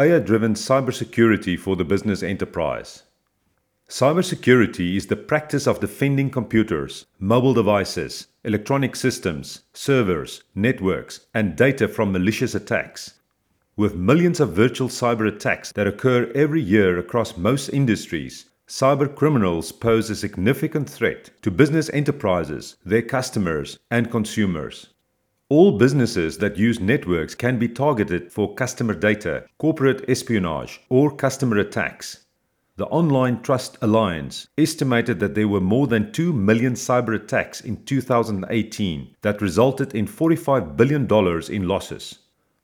AI driven cybersecurity for the business enterprise. Cybersecurity is the practice of defending computers, mobile devices, electronic systems, servers, networks, and data from malicious attacks. With millions of virtual cyber attacks that occur every year across most industries, cyber criminals pose a significant threat to business enterprises, their customers, and consumers. All businesses that use networks can be targeted for customer data, corporate espionage, or customer attacks. The Online Trust Alliance estimated that there were more than 2 million cyber attacks in 2018 that resulted in $45 billion in losses.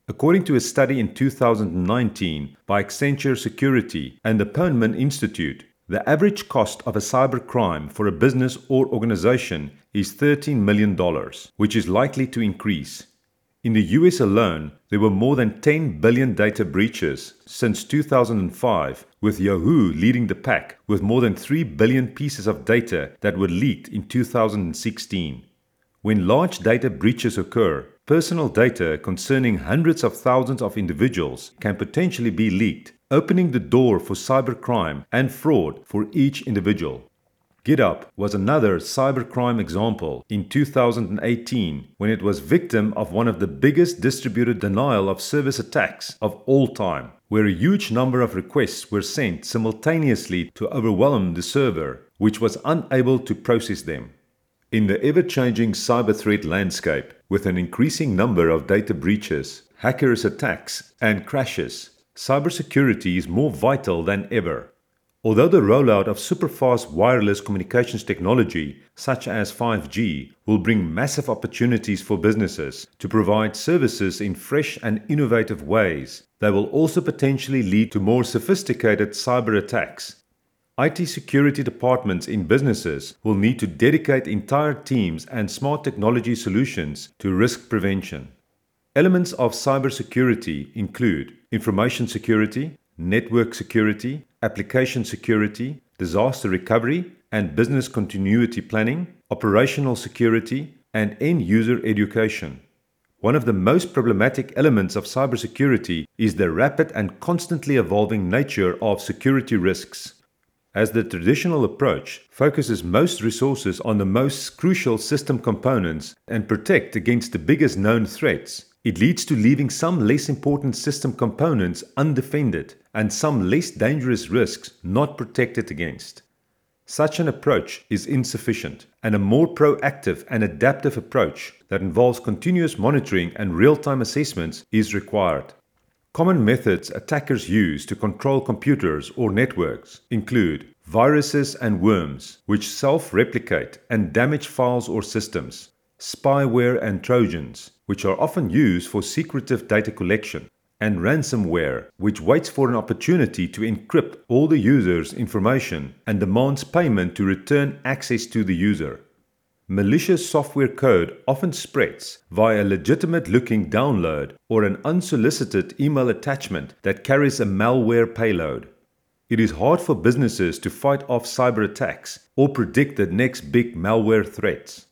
According to a study in 2019 by Accenture Security and the Ponemon Institute, the average cost of a cyber crime for a business or organization is $13 million, which is likely to increase. In the US alone, there were more than 10 billion data breaches since 2005, with Yahoo leading the pack with more than 3 billion pieces of data that were leaked in 2016. When large data breaches occur, personal data concerning hundreds of thousands of individuals can potentially be leaked opening the door for cybercrime and fraud for each individual. GitHub was another cybercrime example in 2018 when it was victim of one of the biggest distributed denial of service attacks of all time, where a huge number of requests were sent simultaneously to overwhelm the server, which was unable to process them. In the ever changing cyber threat landscape, with an increasing number of data breaches, hackers' attacks, and crashes, cybersecurity is more vital than ever. Although the rollout of superfast wireless communications technology, such as 5G, will bring massive opportunities for businesses to provide services in fresh and innovative ways, they will also potentially lead to more sophisticated cyber attacks. IT security departments in businesses will need to dedicate entire teams and smart technology solutions to risk prevention. Elements of cybersecurity include information security, network security, application security, disaster recovery and business continuity planning, operational security, and end user education. One of the most problematic elements of cybersecurity is the rapid and constantly evolving nature of security risks. As the traditional approach focuses most resources on the most crucial system components and protect against the biggest known threats, it leads to leaving some less important system components undefended and some less dangerous risks not protected against. Such an approach is insufficient, and a more proactive and adaptive approach that involves continuous monitoring and real time assessments is required. Common methods attackers use to control computers or networks include viruses and worms, which self replicate and damage files or systems, spyware and Trojans, which are often used for secretive data collection, and ransomware, which waits for an opportunity to encrypt all the user's information and demands payment to return access to the user. Malicious software code often spreads via a legitimate looking download or an unsolicited email attachment that carries a malware payload. It is hard for businesses to fight off cyber attacks or predict the next big malware threats.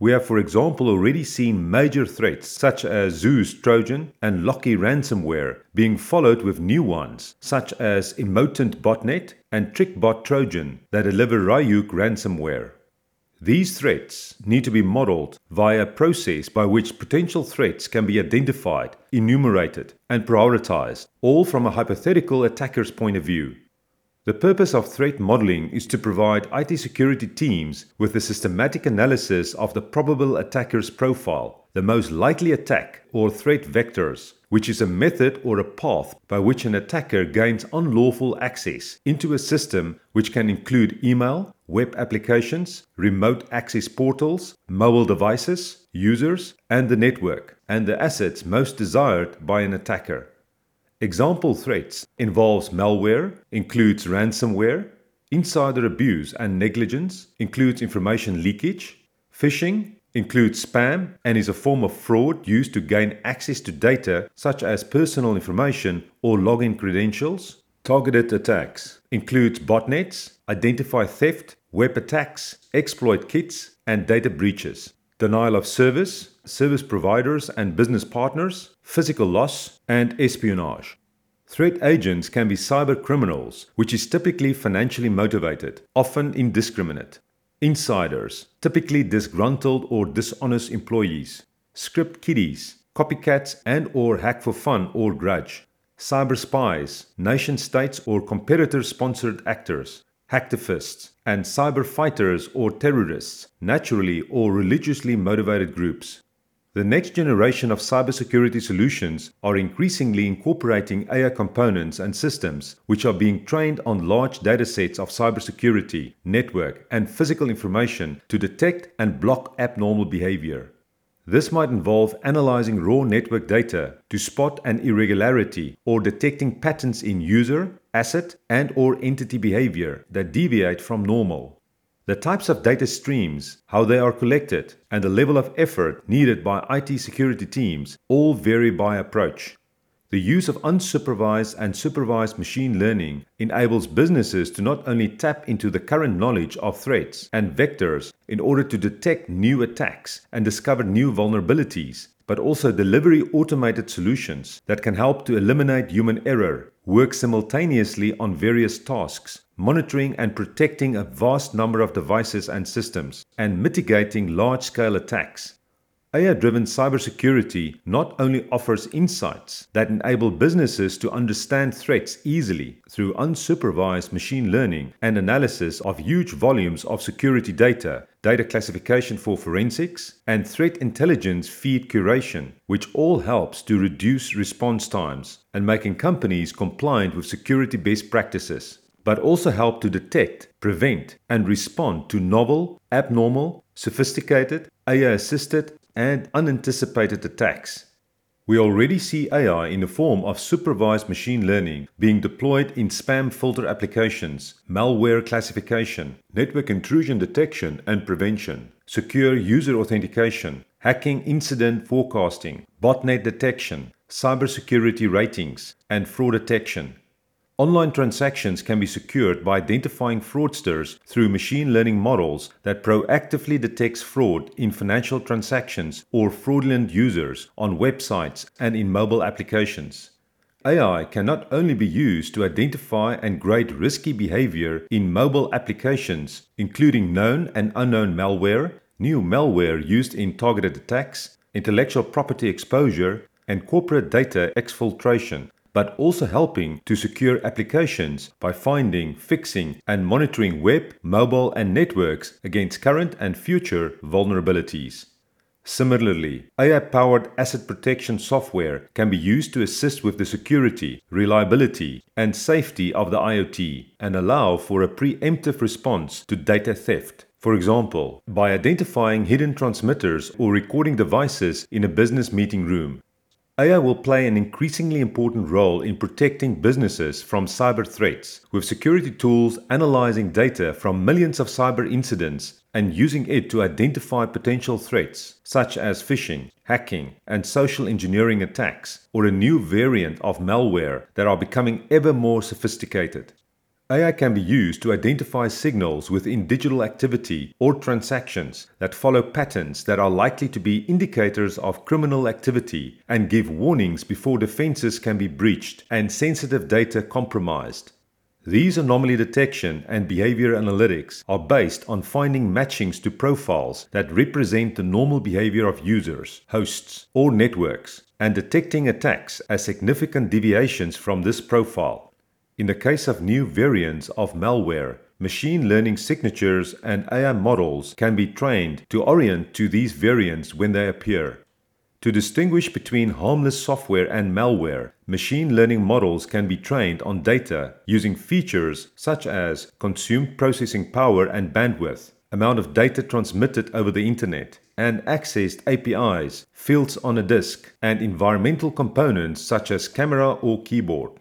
We have, for example, already seen major threats such as Zeus Trojan and Locky ransomware being followed with new ones such as Emotet Botnet and TrickBot Trojan that deliver Ryuk ransomware. These threats need to be modeled via a process by which potential threats can be identified, enumerated, and prioritized, all from a hypothetical attacker's point of view. The purpose of threat modeling is to provide IT security teams with a systematic analysis of the probable attacker's profile, the most likely attack or threat vectors, which is a method or a path by which an attacker gains unlawful access into a system which can include email, web applications, remote access portals, mobile devices, users, and the network, and the assets most desired by an attacker. Example threats involves malware, includes ransomware, insider abuse and negligence, includes information leakage, phishing, includes spam and is a form of fraud used to gain access to data such as personal information or login credentials. Targeted attacks includes botnets, identify theft, web attacks, exploit kits, and data breaches. Denial of service, service providers and business partners, physical loss, and espionage. Threat agents can be cyber criminals, which is typically financially motivated, often indiscriminate. Insiders, typically disgruntled or dishonest employees. Script kiddies, copycats and or hack for fun or grudge. Cyber spies, nation states or competitor sponsored actors hacktivists, and cyber fighters or terrorists, naturally or religiously motivated groups. The next generation of cybersecurity solutions are increasingly incorporating AI components and systems which are being trained on large datasets of cybersecurity, network, and physical information to detect and block abnormal behavior. This might involve analyzing raw network data to spot an irregularity or detecting patterns in user, asset, and or entity behavior that deviate from normal. The types of data streams, how they are collected, and the level of effort needed by IT security teams all vary by approach. The use of unsupervised and supervised machine learning enables businesses to not only tap into the current knowledge of threats and vectors in order to detect new attacks and discover new vulnerabilities, but also deliver automated solutions that can help to eliminate human error, work simultaneously on various tasks, monitoring and protecting a vast number of devices and systems, and mitigating large scale attacks. AI driven cybersecurity not only offers insights that enable businesses to understand threats easily through unsupervised machine learning and analysis of huge volumes of security data, data classification for forensics, and threat intelligence feed curation, which all helps to reduce response times and making companies compliant with security best practices but also help to detect, prevent, and respond to novel, abnormal, sophisticated, AI assisted, and unanticipated attacks. We already see AI in the form of supervised machine learning being deployed in spam filter applications, malware classification, network intrusion detection and prevention, secure user authentication, hacking incident forecasting, botnet detection, cybersecurity ratings, and fraud detection. Online transactions can be secured by identifying fraudsters through machine learning models that proactively detects fraud in financial transactions or fraudulent users on websites and in mobile applications. AI can not only be used to identify and grade risky behavior in mobile applications, including known and unknown malware, new malware used in targeted attacks, intellectual property exposure, and corporate data exfiltration, but also helping to secure applications by finding, fixing, and monitoring web, mobile, and networks against current and future vulnerabilities. Similarly, AI powered asset protection software can be used to assist with the security, reliability, and safety of the IoT and allow for a preemptive response to data theft. For example, by identifying hidden transmitters or recording devices in a business meeting room AI will play an increasingly important role in protecting businesses from cyber threats, with security tools analyzing data from millions of cyber incidents and using it to identify potential threats, such as phishing, hacking, and social engineering attacks, or a new variant of malware that are becoming ever more sophisticated. AI can be used to identify signals within digital activity or transactions that follow patterns that are likely to be indicators of criminal activity and give warnings before defenses can be breached and sensitive data compromised. These anomaly detection and behavior analytics are based on finding matchings to profiles that represent the normal behavior of users, hosts, or networks, and detecting attacks as significant deviations from this profile. In the case of new variants of malware, machine learning signatures and AI models can be trained to orient to these variants when they appear. To distinguish between harmless software and malware, machine learning models can be trained on data using features such as consumed processing power and bandwidth, amount of data transmitted over the internet, and accessed APIs, fields on a disk, and environmental components such as camera or keyboard.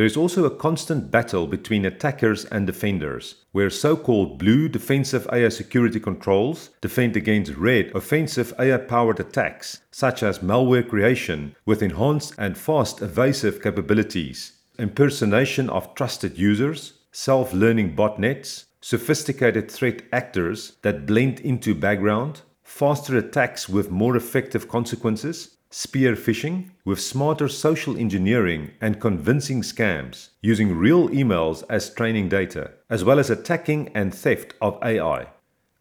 There is also a constant battle between attackers and defenders, where so called blue defensive AI security controls defend against red offensive AI powered attacks, such as malware creation with enhanced and fast evasive capabilities, impersonation of trusted users, self learning botnets, sophisticated threat actors that blend into background, faster attacks with more effective consequences, spear phishing with smarter social engineering and convincing scams, using real emails as training data, as well as attacking and theft of AI.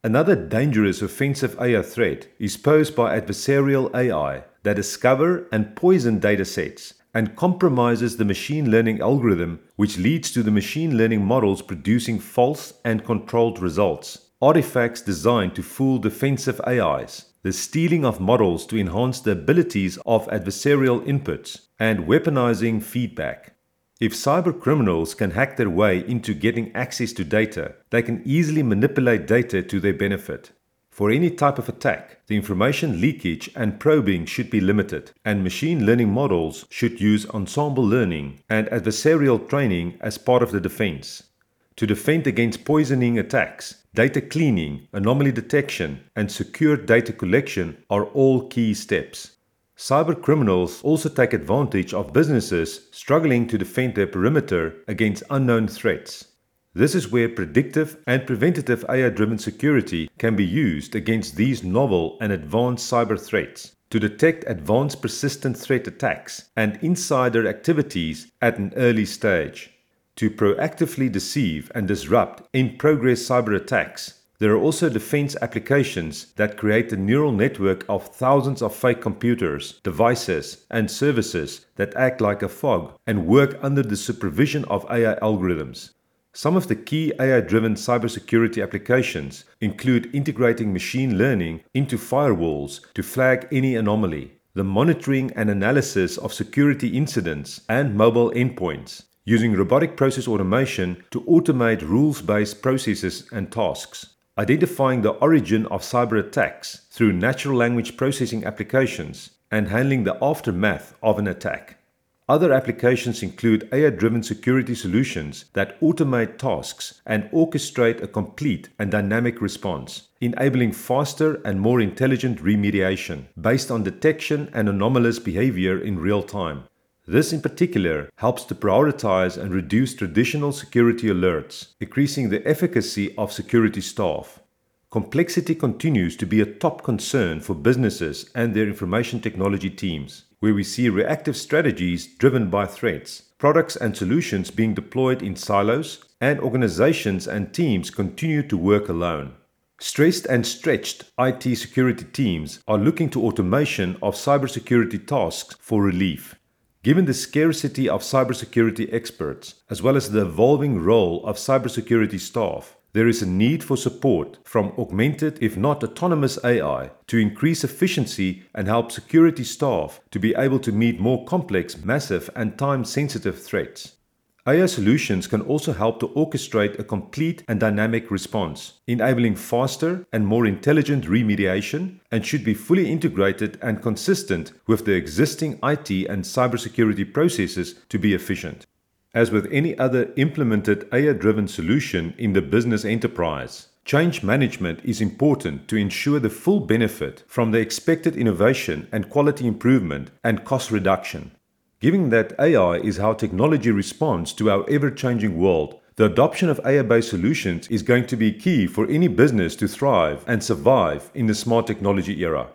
Another dangerous offensive AI threat is posed by adversarial AI that discover and poison datasets and compromises the machine learning algorithm, which leads to the machine learning models producing false and controlled results, artifacts designed to fool defensive AIs, the stealing of models to enhance the abilities of adversarial inputs, and weaponizing feedback. If cyber criminals can hack their way into getting access to data, they can easily manipulate data to their benefit. For any type of attack, the information leakage and probing should be limited, and machine learning models should use ensemble learning and adversarial training as part of the defense. To defend against poisoning attacks, data cleaning, anomaly detection, and secure data collection are all key steps. Cyber criminals also take advantage of businesses struggling to defend their perimeter against unknown threats. This is where predictive and preventative AI driven security can be used against these novel and advanced cyber threats to detect advanced persistent threat attacks and insider activities at an early stage. To proactively deceive and disrupt in progress cyber attacks, there are also defense applications that create a neural network of thousands of fake computers, devices, and services that act like a fog and work under the supervision of AI algorithms. Some of the key AI driven cybersecurity applications include integrating machine learning into firewalls to flag any anomaly, the monitoring and analysis of security incidents and mobile endpoints, using robotic process automation to automate rules based processes and tasks, identifying the origin of cyber attacks through natural language processing applications, and handling the aftermath of an attack. Other applications include AI driven security solutions that automate tasks and orchestrate a complete and dynamic response, enabling faster and more intelligent remediation based on detection and anomalous behavior in real time. This, in particular, helps to prioritize and reduce traditional security alerts, increasing the efficacy of security staff. Complexity continues to be a top concern for businesses and their information technology teams where we see reactive strategies driven by threats, products and solutions being deployed in silos, and organizations and teams continue to work alone. Stressed and stretched IT security teams are looking to automation of cybersecurity tasks for relief. Given the scarcity of cybersecurity experts, as well as the evolving role of cybersecurity staff, there is a need for support from augmented, if not autonomous AI, to increase efficiency and help security staff to be able to meet more complex, massive, and time sensitive threats. AI solutions can also help to orchestrate a complete and dynamic response, enabling faster and more intelligent remediation, and should be fully integrated and consistent with the existing IT and cybersecurity processes to be efficient. As with any other implemented AI driven solution in the business enterprise, change management is important to ensure the full benefit from the expected innovation and quality improvement and cost reduction. Given that AI is how technology responds to our ever changing world, the adoption of AI based solutions is going to be key for any business to thrive and survive in the smart technology era.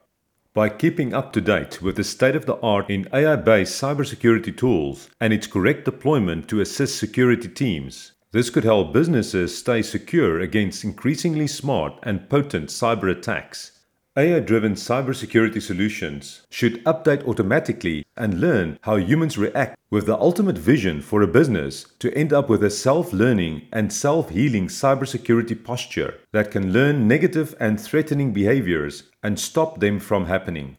By keeping up to date with the state of the art in AI based cybersecurity tools and its correct deployment to assist security teams, this could help businesses stay secure against increasingly smart and potent cyber attacks AI driven cybersecurity solutions should update automatically and learn how humans react with the ultimate vision for a business to end up with a self learning and self healing cybersecurity posture that can learn negative and threatening behaviors and stop them from happening.